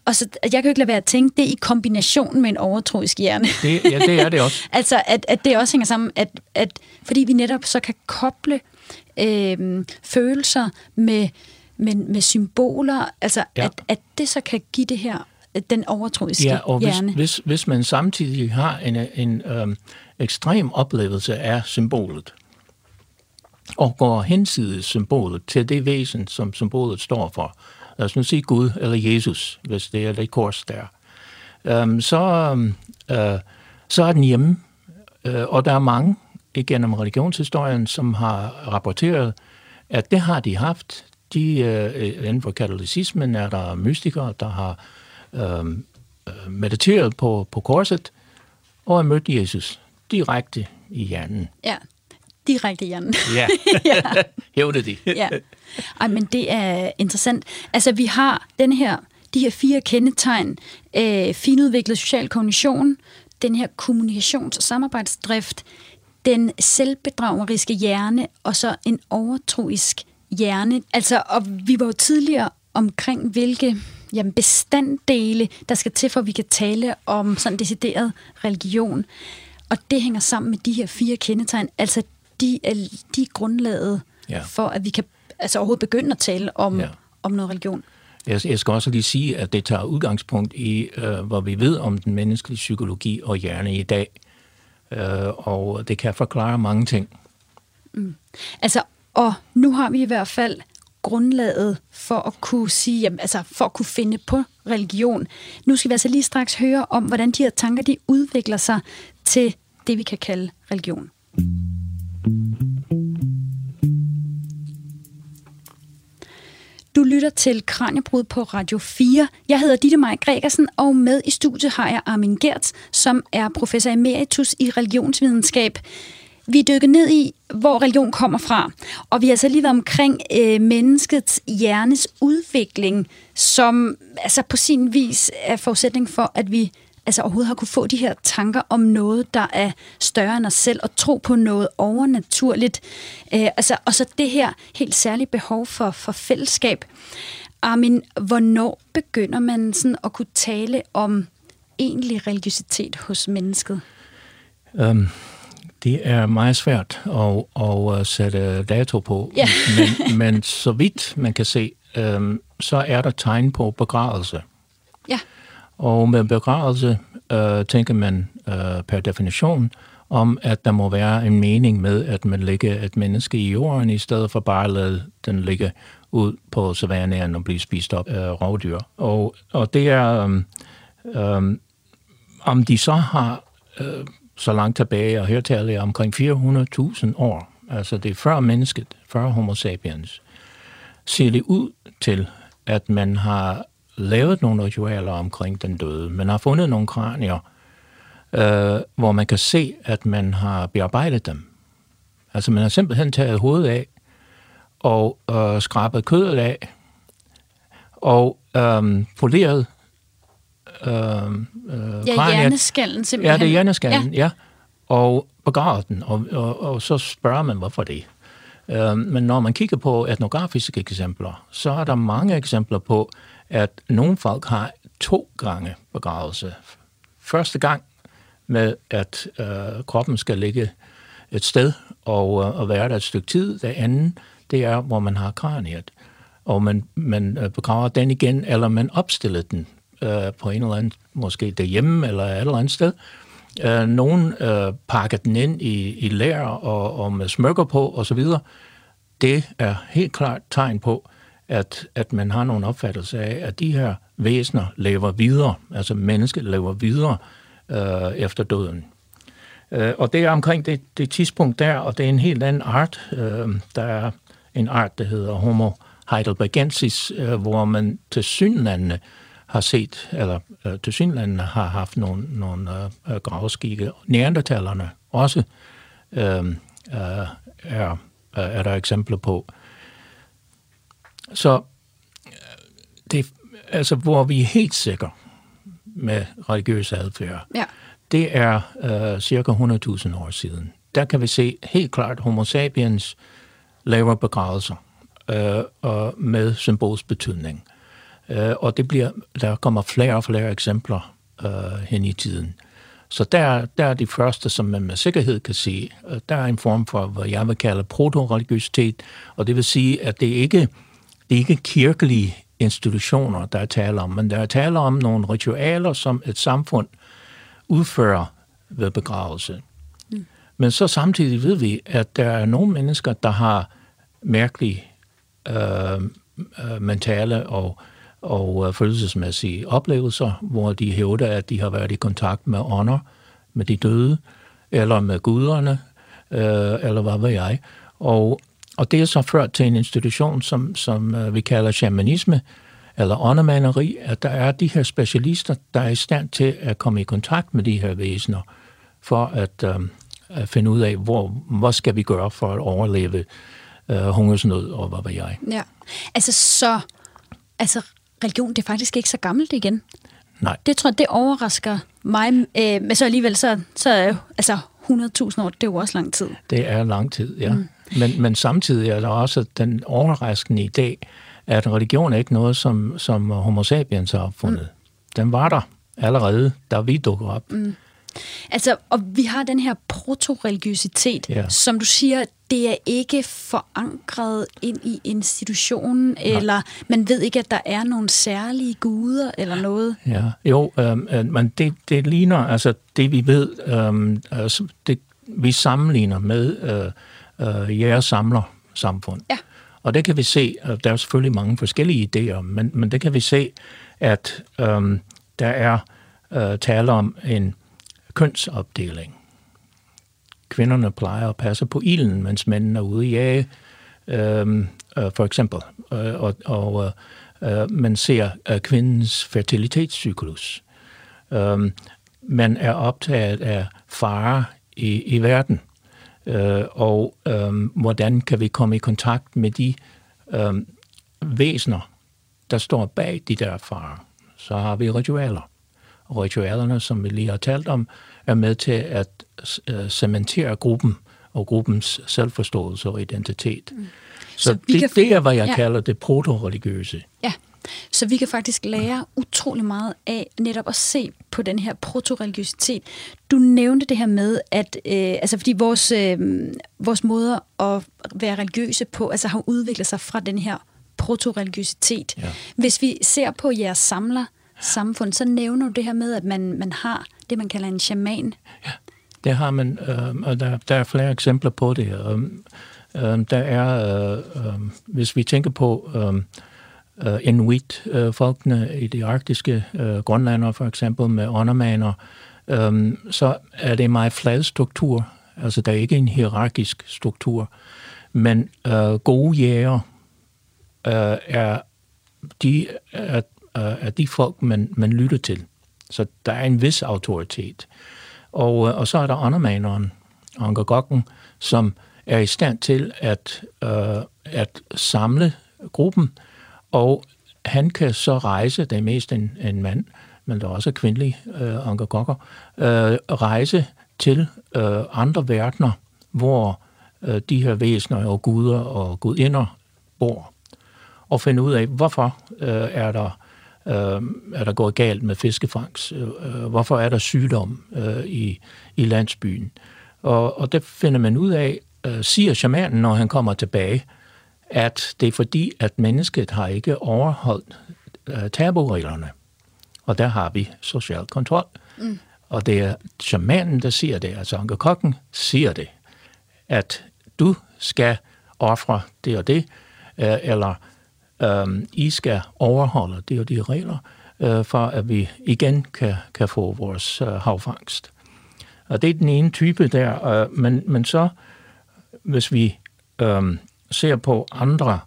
Og så, jeg kan jo ikke lade være at tænke det i kombination med en overtroisk hjerne. Det, ja, det er det også. altså, at, at det også hænger sammen, at, at fordi vi netop så kan koble øh, følelser med, med, med symboler, altså ja. at, at det så kan give det her den overtroiske ja, og hvis, hjerne. Hvis, hvis man samtidig har en, en øhm, ekstrem oplevelse af symbolet, og går hensides symbolet til det væsen, som symbolet står for. Lad os nu sige Gud eller Jesus, hvis det er det kors der. Øhm, så, øh, så er den hjemme, øh, og der er mange igennem religionshistorien, som har rapporteret, at det har de haft. De, øh, inden for katolicismen er der mystikere, der har øhm, øh, mediteret på, på korset, og har mødt Jesus direkte i hjernen. Ja, direkte i hjernen. ja, ja. hævde de. ja. Ej, men det er interessant. Altså, vi har den her, de her fire kendetegn. Øh, finudviklet social kognition, den her kommunikations- og samarbejdsdrift, den selvbedrageriske hjerne, og så en overtroisk hjerne. Altså, og vi var jo tidligere omkring, hvilke jamen, bestanddele, der skal til, for at vi kan tale om sådan decideret religion. Og det hænger sammen med de her fire kendetegn. Altså, de er, de er grundlaget ja. for, at vi kan altså overhovedet begynde at tale om, ja. om noget religion. Jeg, jeg skal også lige sige, at det tager udgangspunkt i, øh, hvad vi ved om den menneskelige psykologi og hjerne i dag. Øh, og det kan forklare mange ting. Mm. Altså, og nu har vi i hvert fald grundlaget for at kunne sige, jamen, altså for at kunne finde på religion. Nu skal vi altså lige straks høre om, hvordan de her tanker, de udvikler sig til det, vi kan kalde religion. Du lytter til Kranjebrud på Radio 4. Jeg hedder Ditte Maj Gregersen, og med i studiet har jeg Armin Gertz, som er professor emeritus i religionsvidenskab. Vi er dykket ned i, hvor religion kommer fra, og vi har så altså lige været omkring øh, menneskets hjernes udvikling, som altså på sin vis er forudsætning for, at vi altså overhovedet har kunne få de her tanker om noget, der er større end os selv, og tro på noget overnaturligt. Øh, altså, og så det her helt særlige behov for, for fællesskab. Armin, hvornår begynder man sådan at kunne tale om egentlig religiøsitet hos mennesket? Um, det er meget svært at, at øh, sætte dato på, ja. men, men så vidt man kan se, um, så er der tegn på begravelse. Ja. Og med begravelse øh, tænker man øh, per definition om, at der må være en mening med, at man lægger et menneske i jorden, i stedet for bare at lade den ligge ud på savannaen og blive spist op af rovdyr. Og, og det er, øh, øh, om de så har øh, så langt tilbage, og her taler jeg omkring 400.000 år, altså det er før mennesket, før homo sapiens, ser det ud til, at man har lavet nogle ritualer omkring den døde. Man har fundet nogle kranier, øh, hvor man kan se, at man har bearbejdet dem. Altså man har simpelthen taget hovedet af og øh, skrabet kødet af og øh, poleret øh, øh, Ja, hjerneskallen simpelthen. Ja, det er hjerneskallen, ja. ja. Og begravet den, og, og, og så spørger man, hvorfor det. Øh, men når man kigger på etnografiske eksempler, så er der mange eksempler på, at nogle folk har to gange begravelse. Første gang med, at øh, kroppen skal ligge et sted og, øh, og være der et stykke tid. Det andet, det er, hvor man har kraniet. Og man, man øh, begraver den igen, eller man opstiller den øh, på en eller anden, måske derhjemme eller et eller andet sted. Øh, nogen øh, pakker den ind i, i lær og, og med smykker på osv. Det er helt klart tegn på, at, at man har nogle opfattelser af, at de her væsener lever videre, altså mennesket lever videre øh, efter døden. Øh, og det er omkring det, det tidspunkt der, og det er en helt anden art. Øh, der er en art, der hedder Homo heidelbergensis, øh, hvor man til synlandene har set, eller øh, til synlandene har haft nogle, nogle øh, gravskikke. Neandertalerne også øh, øh, er, øh, er der eksempler på. Så det, altså, hvor vi er helt sikre med religiøs adfærd, ja. det er uh, cirka 100.000 år siden. Der kan vi se helt klart homo sapiens laver begravelser uh, og med symbolsk betydning. Uh, og det bliver, der kommer flere og flere eksempler uh, hen i tiden. Så der, der er de første, som man med sikkerhed kan sige, der er en form for, hvad jeg vil kalde proto-religiøsitet, og det vil sige, at det ikke det er ikke kirkelige institutioner, der er tale om, men der er tale om nogle ritualer, som et samfund udfører ved begravelse. Mm. Men så samtidig ved vi, at der er nogle mennesker, der har mærkelige øh, øh, mentale og, og øh, følelsesmæssige oplevelser, hvor de hævder, at de har været i kontakt med ånder, med de døde, eller med guderne, øh, eller hvad ved jeg. Og, og det er så ført til en institution, som, som øh, vi kalder shamanisme, eller åndemaneri, at der er de her specialister, der er i stand til at komme i kontakt med de her væsener, for at, øh, at finde ud af, hvor, hvad skal vi gøre for at overleve øh, hungersnød og hvad ved jeg. Ja, altså så, altså religion, det er faktisk ikke så gammelt igen. Nej. Det tror jeg, det overrasker mig, øh, men så alligevel, så, så altså 100.000 år, det er jo også lang tid. Det er lang tid, ja. Mm. Men, men samtidig er der også den overraskende idé, at religion er ikke noget, som, som homo sapiens har opfundet. Mm. Den var der allerede, da vi dukker op. Mm. Altså, og vi har den her proto-religiøsitet, ja. som du siger, det er ikke forankret ind i institutionen, Nej. eller man ved ikke, at der er nogle særlige guder eller noget. Ja, jo, øh, men det, det ligner, altså det vi ved, øh, det, vi sammenligner med øh, øh, jægersamler samfund. Ja. Og det kan vi se, og der er selvfølgelig mange forskellige idéer, men, men det kan vi se, at øh, der er øh, tale om en kønsopdeling. Kvinderne plejer at passe på ilden, mens mændene er ude i jage, øh, øh, for eksempel. Øh, og og øh, man ser øh, kvindens fertilitetscyklus. Øh, man er optaget af fare i, i verden, øh, og øh, hvordan kan vi komme i kontakt med de øh, væsener, der står bag de der farer. Så har vi ritualer og ritualerne, som vi lige har talt om, er med til at uh, cementere gruppen og gruppens selvforståelse og identitet. Mm. Så, så det, kan, det er, hvad jeg ja. kalder det proto-religiøse. Ja, så vi kan faktisk lære utrolig meget af netop at se på den her proto-religiøsitet. Du nævnte det her med, at øh, altså fordi vores, øh, vores måder at være religiøse på altså har udviklet sig fra den her proto-religiøsitet. Ja. Hvis vi ser på jeres samler, samfund, så nævner du det her med, at man, man har det, man kalder en shaman. Ja, det har man, øh, og der, der er flere eksempler på det. Øh, øh, der er, øh, øh, hvis vi tænker på øh, øh Inuit-folkene øh, i de arktiske øh, grønlander, for eksempel med åndermaner, øh, så er det en meget flad struktur. Altså, der er ikke en hierarkisk struktur. Men øh, gode jæger øh, er de er øh, er de folk, man, man lytter til. Så der er en vis autoritet. Og, øh, og så er der undermaneren, Anker som er i stand til at, øh, at samle gruppen, og han kan så rejse, det er mest en, en mand, men der er også kvindelig øh, Anker Gokker, øh, rejse til øh, andre verdener, hvor øh, de her væsener og guder og gudinder bor, og finde ud af, hvorfor øh, er der øh, er der gået galt med fiskefangst? Øh, øh, hvorfor er der sygdom øh, i, i landsbyen? Og, og det finder man ud af, øh, siger shamanen, når han kommer tilbage, at det er fordi, at mennesket har ikke overholdt øh, tabureglerne. Og der har vi social kontrol. Mm. Og det er shamanen, der siger det, altså Anker Kokken siger det, at du skal ofre det og det, øh, eller øh, I skal overholde det og de regler, øh, for at vi igen kan, kan få vores øh, havfangst. Og det er den ene type der, øh, men, men så, hvis vi øh, ser på andre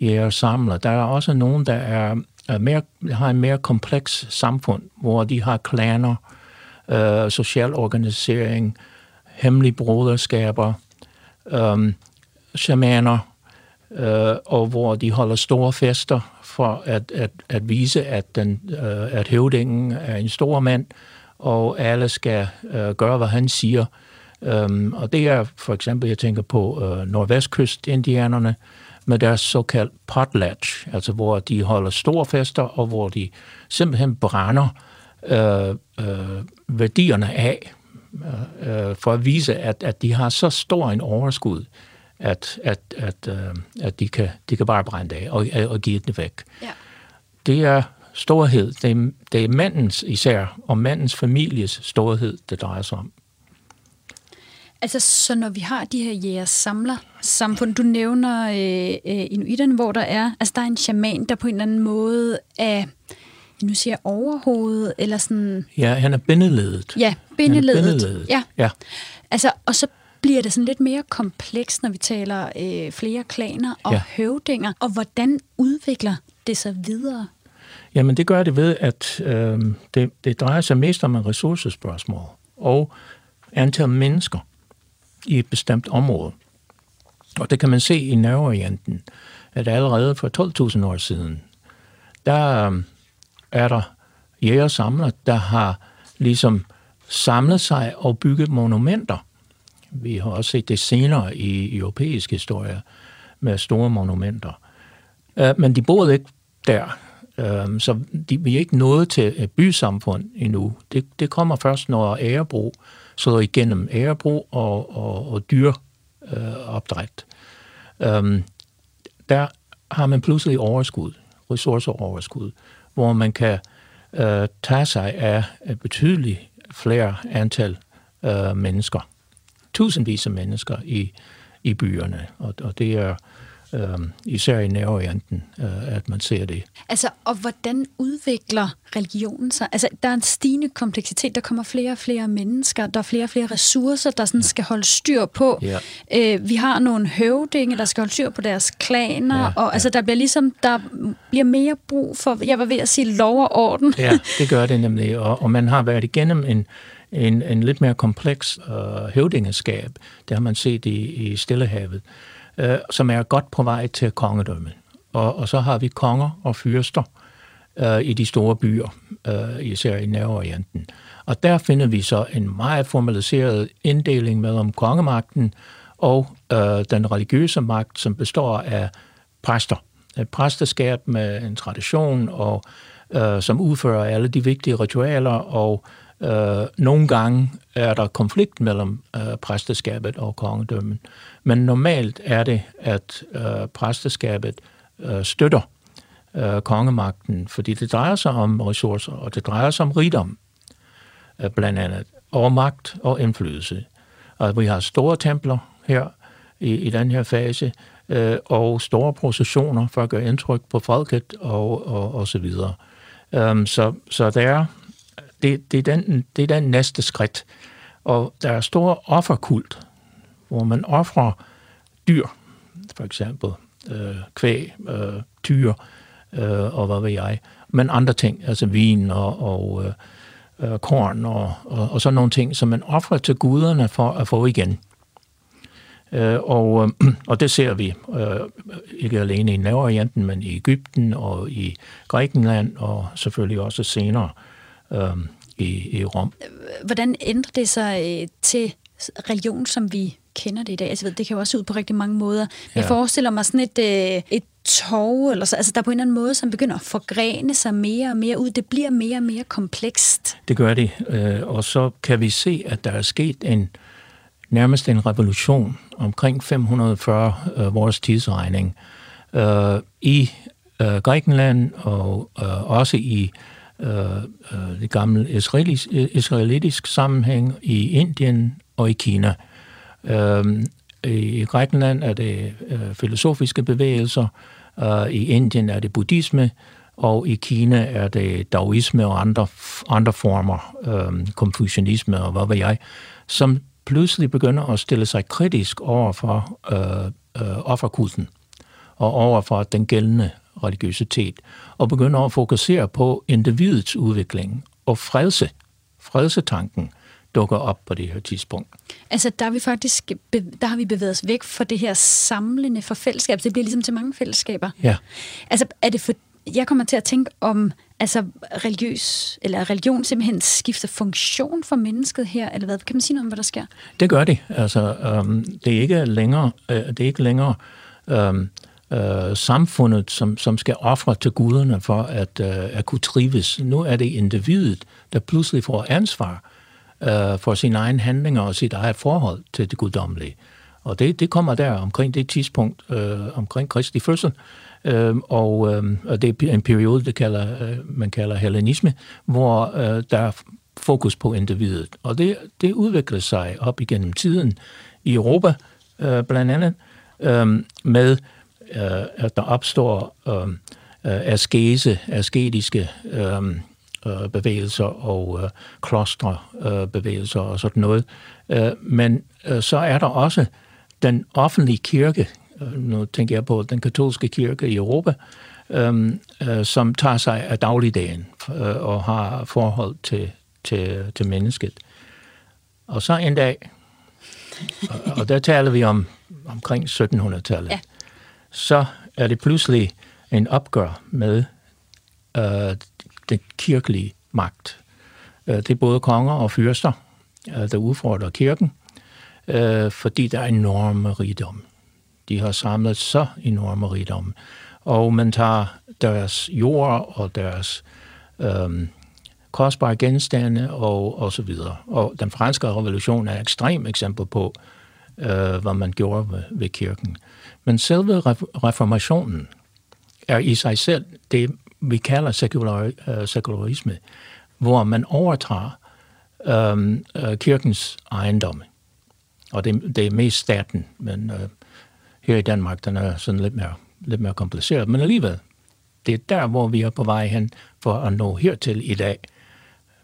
jægersamler, der er også nogen, der er, er mere, har en mere kompleks samfund, hvor de har klaner, øh, social organisering, hemmelige broderskaber, øh, shamaner, øh, og hvor de holder store fester for at, at, at vise, at, den, øh, at høvdingen er en stor mand, og alle skal øh, gøre, hvad han siger. Um, og det er for eksempel, jeg tænker på øh, nordvestkyst-indianerne, med deres såkaldt potlatch, altså hvor de holder store fester, og hvor de simpelthen brænder øh, øh, værdierne af, øh, for at vise, at, at de har så stor en overskud at, at, at, uh, at de, kan, de kan bare brænde af og, og give det væk. Ja. Det er storhed. Det er, det er mandens især, og mandens families storhed, det drejer sig om. Altså, så når vi har de her jæger-samler samfund, du nævner øh, øh, inuiterne, hvor der er, altså der er en shaman, der på en eller anden måde er, nu siger jeg overhovedet, eller sådan... Ja, han er bindeledet. Ja, bindeledet. bindeledet. Ja. ja. Altså, og så bliver det sådan lidt mere komplekst, når vi taler øh, flere klaner og ja. høvdinger, og hvordan udvikler det sig videre? Jamen, det gør det ved, at øh, det, det drejer sig mest om en ressourcespørgsmål og antal mennesker i et bestemt område. Og det kan man se i nærvarianten, at allerede for 12.000 år siden, der øhm, er der jægersamler, der har ligesom samlet sig og bygget monumenter. Vi har også set det senere i europæisk historie med store monumenter. Øh, men de boede ikke der, øhm, så de, vi er ikke nået til et bysamfund endnu. Det, det kommer først, når ærebro så igennem ærebrug og, og, og dyreopdræt. Øh, øhm, der har man pludselig overskud, ressourceoverskud, hvor man kan øh, tage sig af et betydeligt flere antal øh, mennesker. Tusindvis af mennesker i, i byerne, og, og det er øh, især i nærorienten, øh, at man ser det. Altså, og hvordan udvikler religionen sig? Altså, der er en stigende kompleksitet, der kommer flere og flere mennesker, der er flere og flere ressourcer, der sådan skal holde styr på. Ja. Øh, vi har nogle høvdinge, der skal holde styr på deres klaner, ja, og ja. altså, der bliver ligesom, der bliver mere brug for, jeg var ved at sige lov og orden. ja, det gør det nemlig, og, og man har været igennem en en, en lidt mere kompleks øh, høvdingeskab. Det har man set i, i Stillehavet øh, som er godt på vej til kongedømmet. Og, og så har vi konger og fyrster øh, i de store byer, øh, især i nærorienten. Og der finder vi så en meget formaliseret inddeling mellem kongemagten og øh, den religiøse magt, som består af præster. Et præsteskab med en tradition, og øh, som udfører alle de vigtige ritualer og Øh, nogle gange er der konflikt mellem øh, præsteskabet og kongedømmen, men normalt er det, at øh, præsteskabet øh, støtter øh, kongemagten, fordi det drejer sig om ressourcer, og det drejer sig om rigdom, øh, blandt andet, og magt og indflydelse. Og vi har store templer her i, i den her fase, øh, og store processioner for at gøre indtryk på folket og, og, og så videre. Um, så, så der er det, det, er den, det er den næste skridt. Og der er stor offerkult, hvor man offrer dyr, for eksempel øh, kvæg, øh, tyre øh, og hvad ved jeg, men andre ting, altså vin og, og øh, øh, korn og, og, og sådan nogle ting, som man offrer til guderne for at få igen. Øh, og, øh, og det ser vi øh, ikke alene i Nærorienten, men i Ægypten og i Grækenland og selvfølgelig også senere øh, i, i Rom. Hvordan ændrer det sig øh, til religion, som vi kender det i dag? Altså, det kan jo også ud på rigtig mange måder. Jeg ja. forestiller mig sådan et, øh, et tog, eller så, altså der er på en eller anden måde, som begynder at forgrene sig mere og mere ud. Det bliver mere og mere komplekst. Det gør det, øh, og så kan vi se, at der er sket en nærmest en revolution omkring 540 øh, vores tidsregning øh, i øh, Grækenland og øh, også i øh, Øh, øh det gamle israelis, øh, israelitisk sammenhæng i Indien og i Kina. Øh, I Grækenland er det øh, filosofiske bevægelser, øh, i Indien er det buddhisme, og i Kina er det daoisme og andre, andre former, øh, konfucianisme og hvad ved jeg, som pludselig begynder at stille sig kritisk over for øh, øh, offerkulten og over for den gældende religiøsitet, og begynder at fokusere på individets udvikling og frelse, frelsetanken, dukker op på det her tidspunkt. Altså, der, er vi faktisk, der har vi bevæget os væk fra det her samlende for fællesskab. Det bliver ligesom til mange fællesskaber. Ja. Altså, er det for, jeg kommer til at tænke om, altså religiøs, eller religion simpelthen skifter funktion for mennesket her, eller hvad? Kan man sige noget om, hvad der sker? Det gør det. Altså, um, det er ikke længere, uh, det er ikke længere um, øh, samfundet, som, som skal ofre til guderne for at, øh, at kunne trives. Nu er det individet, der pludselig får ansvar øh, for sine egne handlinger og sit eget forhold til det guddommelige. Og det, det kommer der omkring det tidspunkt, øh, omkring Kristi fødsel, øh, og, øh, og det er en periode, det kalder, øh, man kalder hellenisme, hvor øh, der fokus på individet. Og det, det udvikler sig op igennem tiden i Europa, øh, blandt andet, øh, med øh, at der opstår øh, øh askese, asketiske øh, øh, bevægelser og øh, klosterbevægelser øh, og sådan noget. Øh, men øh, så er der også den offentlige kirke, øh, nu tænker jeg på den katolske kirke i Europa, øh, øh, som tager sig af dagligdagen øh, og har forhold til, til, til mennesket. Og så en dag, og, og der taler vi om omkring 1700-tallet, ja så er det pludselig en opgør med øh, den kirkelige magt. Øh, det er både konger og fyrster, øh, der udfordrer kirken, øh, fordi der er enorme rigdom. De har samlet så enorme rigdom. Og man tager deres jord og deres øh, kostbare genstande og, og så videre. Og den franske revolution er et ekstremt eksempel på, øh, hvad man gjorde ved, ved kirken. Men selve reformationen er i sig selv det, vi kalder sekular, øh, sekularisme, hvor man overtager øhm, øh, kirkens ejendomme. Og det, det er mest staten, men øh, her i Danmark, den er sådan lidt mere, lidt mere kompliceret. Men alligevel, det er der, hvor vi er på vej hen for at nå hertil i dag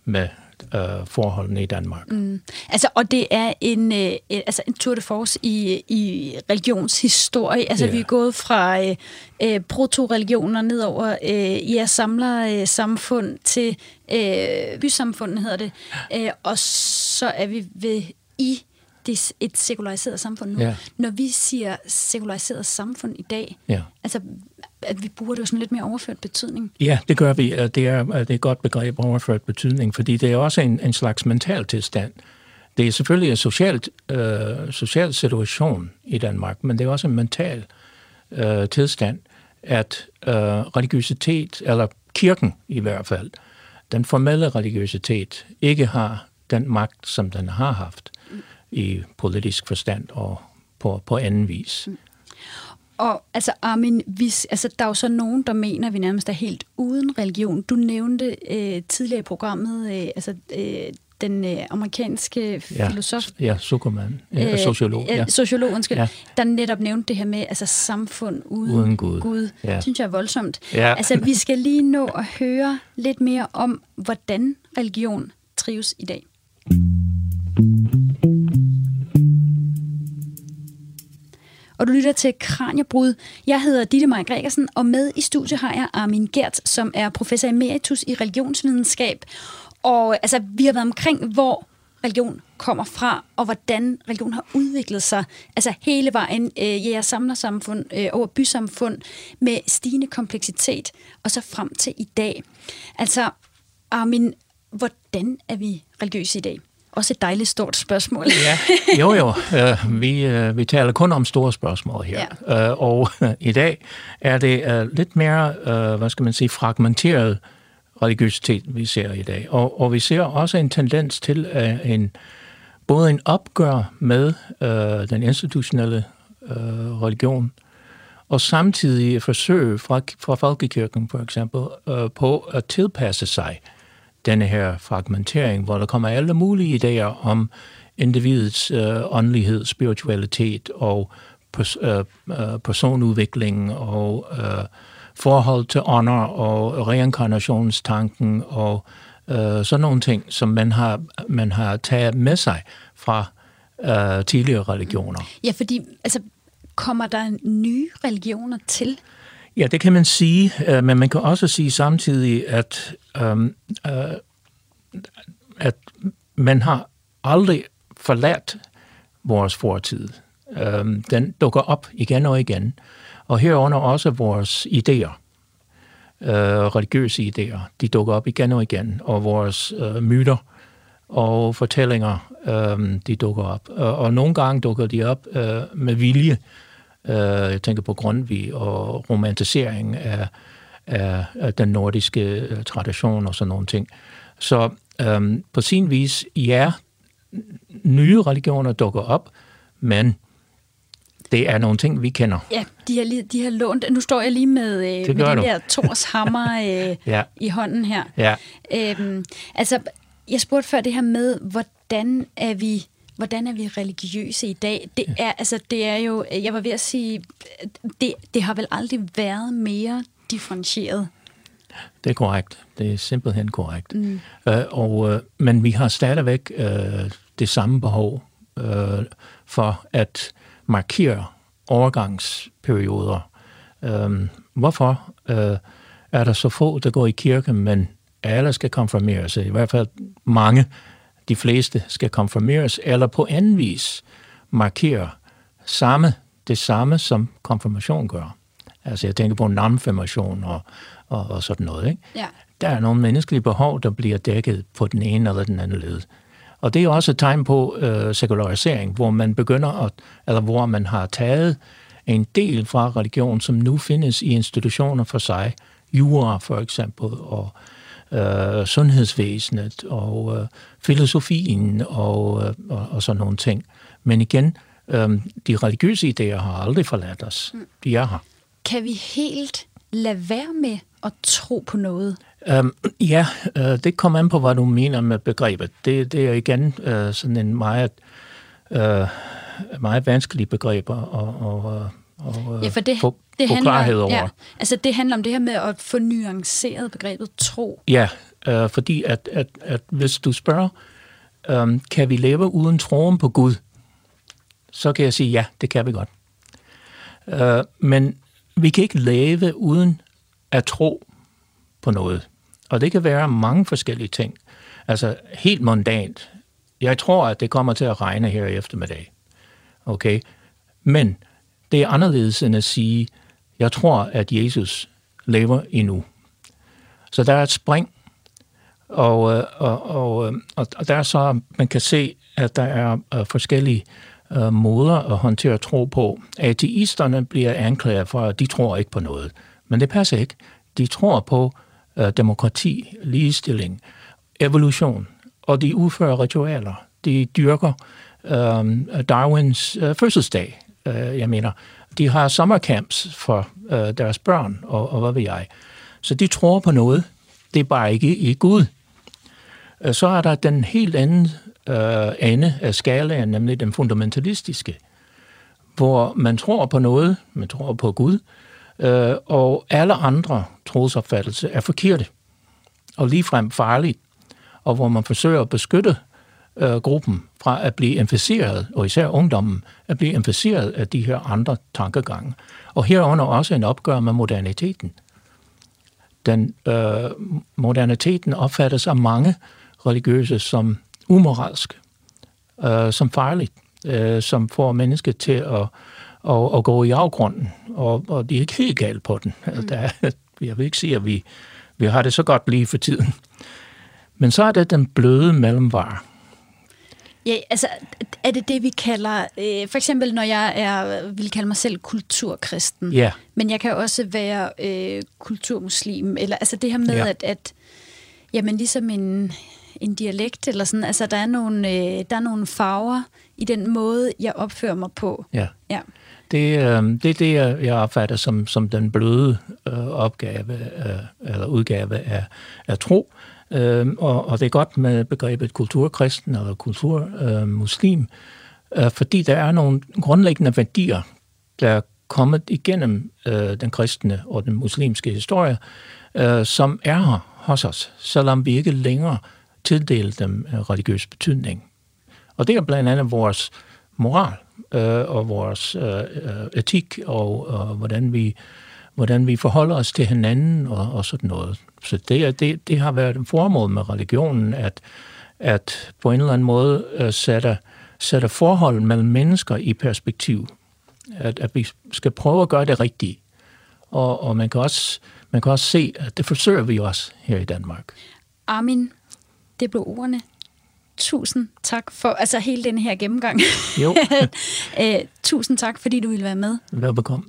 med øh, forholdene i Danmark. Mm. Altså, og det er en, øh, altså en tour de force i, i religionshistorie. Altså, yeah. vi er gået fra øh, øh, proto-religioner ned over øh, jeres samler-samfund øh, til øh, bysamfundet, hedder det. Øh, og så er vi ved i det et sekulariseret samfund nu. Yeah. Når vi siger sekulariseret samfund i dag, yeah. altså at vi bruger det jo sådan lidt mere overført betydning. Ja, det gør vi. Det er, det er et godt begreb, overført betydning, fordi det er også en, en slags mental tilstand. Det er selvfølgelig en social, øh, social situation i Danmark, men det er også en mental øh, tilstand, at øh, religiøsitet, eller kirken i hvert fald, den formelle religiøsitet, ikke har den magt, som den har haft i politisk forstand og på, på anden vis. Mm. Og altså Armin, hvis, altså, der er jo så nogen, der mener, at vi nærmest er helt uden religion. Du nævnte øh, tidligere i programmet øh, altså, øh, den øh, amerikanske ja, filosof... Ja, Zuckerman, ja, øh, sociolog. Ja. Sociolog, undskyld, ja. der netop nævnte det her med altså, samfund uden, uden Gud. Gud. Ja. Det synes jeg er voldsomt. Ja. Altså, vi skal lige nå at høre lidt mere om, hvordan religion trives i dag. Og du lytter til Kranjebrud. Jeg hedder Ditte Maja Gregersen, og med i studiet har jeg Armin Gert, som er professor emeritus i religionsvidenskab. Og altså, vi har været omkring, hvor religion kommer fra, og hvordan religion har udviklet sig, altså hele vejen øh, jeres samlersamfund øh, over bysamfund med stigende kompleksitet, og så frem til i dag. Altså, Armin, hvordan er vi religiøse i dag? Også et dejligt stort spørgsmål. ja, jo jo. Uh, vi, uh, vi taler kun om store spørgsmål her. Ja. Uh, og uh, i dag er det uh, lidt mere, uh, hvad skal man sige, fragmenteret religiøsitet, vi ser i dag. Og, og vi ser også en tendens til uh, en både en opgør med uh, den institutionelle uh, religion, og samtidig forsøg fra, fra Folkekirken for eksempel uh, på at tilpasse sig uh, denne her fragmentering, hvor der kommer alle mulige idéer om individets øh, åndelighed, spiritualitet og pers- øh, øh, personudvikling og øh, forhold til ånder og reinkarnationstanken og øh, sådan nogle ting, som man har, man har taget med sig fra øh, tidligere religioner. Ja, fordi altså, kommer der nye religioner til? Ja, det kan man sige, øh, men man kan også sige samtidig, at, um, øh, at man har aldrig forladt vores fortid. Um, den dukker op igen og igen, og herunder også vores idéer, øh, religiøse idéer, de dukker op igen og igen, og vores øh, myter og fortællinger, øh, de dukker op. Og, og nogle gange dukker de op øh, med vilje, Uh, jeg tænker på Grundtvig og romantisering af, af, af den nordiske uh, tradition og sådan nogle ting. Så um, på sin vis, ja, nye religioner dukker op, men det er nogle ting, vi kender. Ja, de har, de har lånt... Nu står jeg lige med, øh, med den du. der Thors hammer øh, ja. i hånden her. Ja. Øhm, altså, jeg spurgte før det her med, hvordan er vi hvordan er vi religiøse i dag? Det er, altså, det er jo, jeg var ved at sige, det, det har vel aldrig været mere differentieret. Det er korrekt. Det er simpelthen korrekt. Mm. Uh, og, uh, men vi har stadigvæk uh, det samme behov uh, for at markere overgangsperioder. Uh, hvorfor uh, er der så få, der går i kirke, men alle skal konfirmeres? I hvert fald mange de fleste skal konfirmeres, eller på anden vis markere samme, det samme, som konfirmation gør. Altså jeg tænker på navnformation og, og, og sådan noget. Ikke? Ja. Der er nogle menneskelige behov, der bliver dækket på den ene eller den anden led. Og det er også et tegn på øh, sekularisering, hvor man begynder at, eller hvor man har taget en del fra religion, som nu findes i institutioner for sig, jura for eksempel, og øh, sundhedsvæsenet og øh, filosofien og, øh, og, og sådan nogle ting. Men igen, øh, de religiøse idéer har aldrig forladt os. Mm. De er her. Kan vi helt lade være med at tro på noget? Um, ja, uh, det kommer an på, hvad du mener med begrebet. Det, det er igen uh, sådan en meget, uh, meget vanskelig begreb at, og, og ja, for det, få, det få handler, klarhed over. Ja, altså det handler om det her med at få nuanceret begrebet tro. Ja, uh, fordi at, at, at hvis du spørger, um, kan vi leve uden troen på Gud, så kan jeg sige, ja, det kan vi godt. Uh, men vi kan ikke leve uden at tro på noget. Og det kan være mange forskellige ting. Altså helt mondant. Jeg tror, at det kommer til at regne her i eftermiddag. Okay? Men det er anderledes end at sige, jeg tror, at Jesus lever endnu. Så der er et spring, og, øh, og, øh, og, og, der er så, man kan se, at der er øh, forskellige måder at håndtere tro på. Ateisterne bliver anklaget for, at de tror ikke på noget. Men det passer ikke. De tror på øh, demokrati, ligestilling, evolution, og de udfører ritualer. De dyrker øh, Darwins øh, fødselsdag. Øh, jeg mener, de har sommercamps for øh, deres børn, og, og hvad ved jeg. Så de tror på noget. Det er bare ikke i Gud. Øh, så er der den helt anden øh, ende af skalaen, nemlig den fundamentalistiske, hvor man tror på noget, man tror på Gud, øh, og alle andre trosopfattelser er forkerte og ligefrem farlige, og hvor man forsøger at beskytte uh, gruppen fra at blive inficeret, og især ungdommen, at blive inficeret af de her andre tankegange. Og herunder også en opgør med moderniteten. Den uh, moderniteten opfattes af mange religiøse som umoralsk, uh, som farligt, uh, som får mennesket til at, at, at gå i afgrunden, og, og de er ikke helt galt på den. Mm. Der, jeg vil ikke sige, at vi, vi har det så godt lige for tiden. Men så er det den bløde mellemvare. Ja, altså, er det det, vi kalder... Øh, for eksempel, når jeg er, vil kalde mig selv kulturkristen. Ja. Men jeg kan også være øh, kulturmuslim. Eller, altså det her med, ja. at, at jamen, ligesom en, en dialekt, eller sådan, altså der er, nogle, øh, der er nogle farver i den måde, jeg opfører mig på. Ja. ja. Det, øh, det er det, jeg opfatter som, som den bløde øh, opgave, øh, eller udgave af, af tro. Øh, Øhm, og, og det er godt med begrebet kulturkristen eller kulturmuslim, øh, øh, fordi der er nogle grundlæggende værdier, der er kommet igennem øh, den kristne og den muslimske historie, øh, som er her hos os, selvom vi ikke længere tildeler dem øh, religiøs betydning. Og det er blandt andet vores moral øh, og vores øh, øh etik og, og hvordan vi hvordan vi forholder os til hinanden og, og sådan noget. Så det, det, det har været en formål med religionen, at, at på en eller anden måde sætte, sætte forhold mellem mennesker i perspektiv. At, at vi skal prøve at gøre det rigtigt. Og, og man, kan også, man kan også se, at det forsøger vi også her i Danmark. Armin, det blev ordene. Tusind tak for altså hele den her gennemgang. Jo. uh, tusind tak, fordi du ville være med. Velbekomme.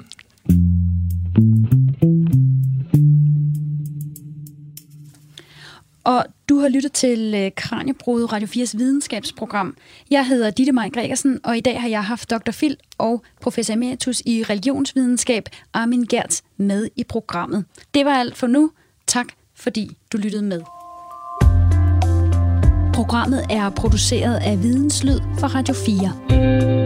Og du har lyttet til øh, Kranjebrud Radio 4's videnskabsprogram. Jeg hedder Ditte Maj Gregersen, og i dag har jeg haft Dr. Phil og professor emeritus i religionsvidenskab Armin Gertz med i programmet. Det var alt for nu. Tak fordi du lyttede med. Programmet er produceret af Videnslyd for Radio 4.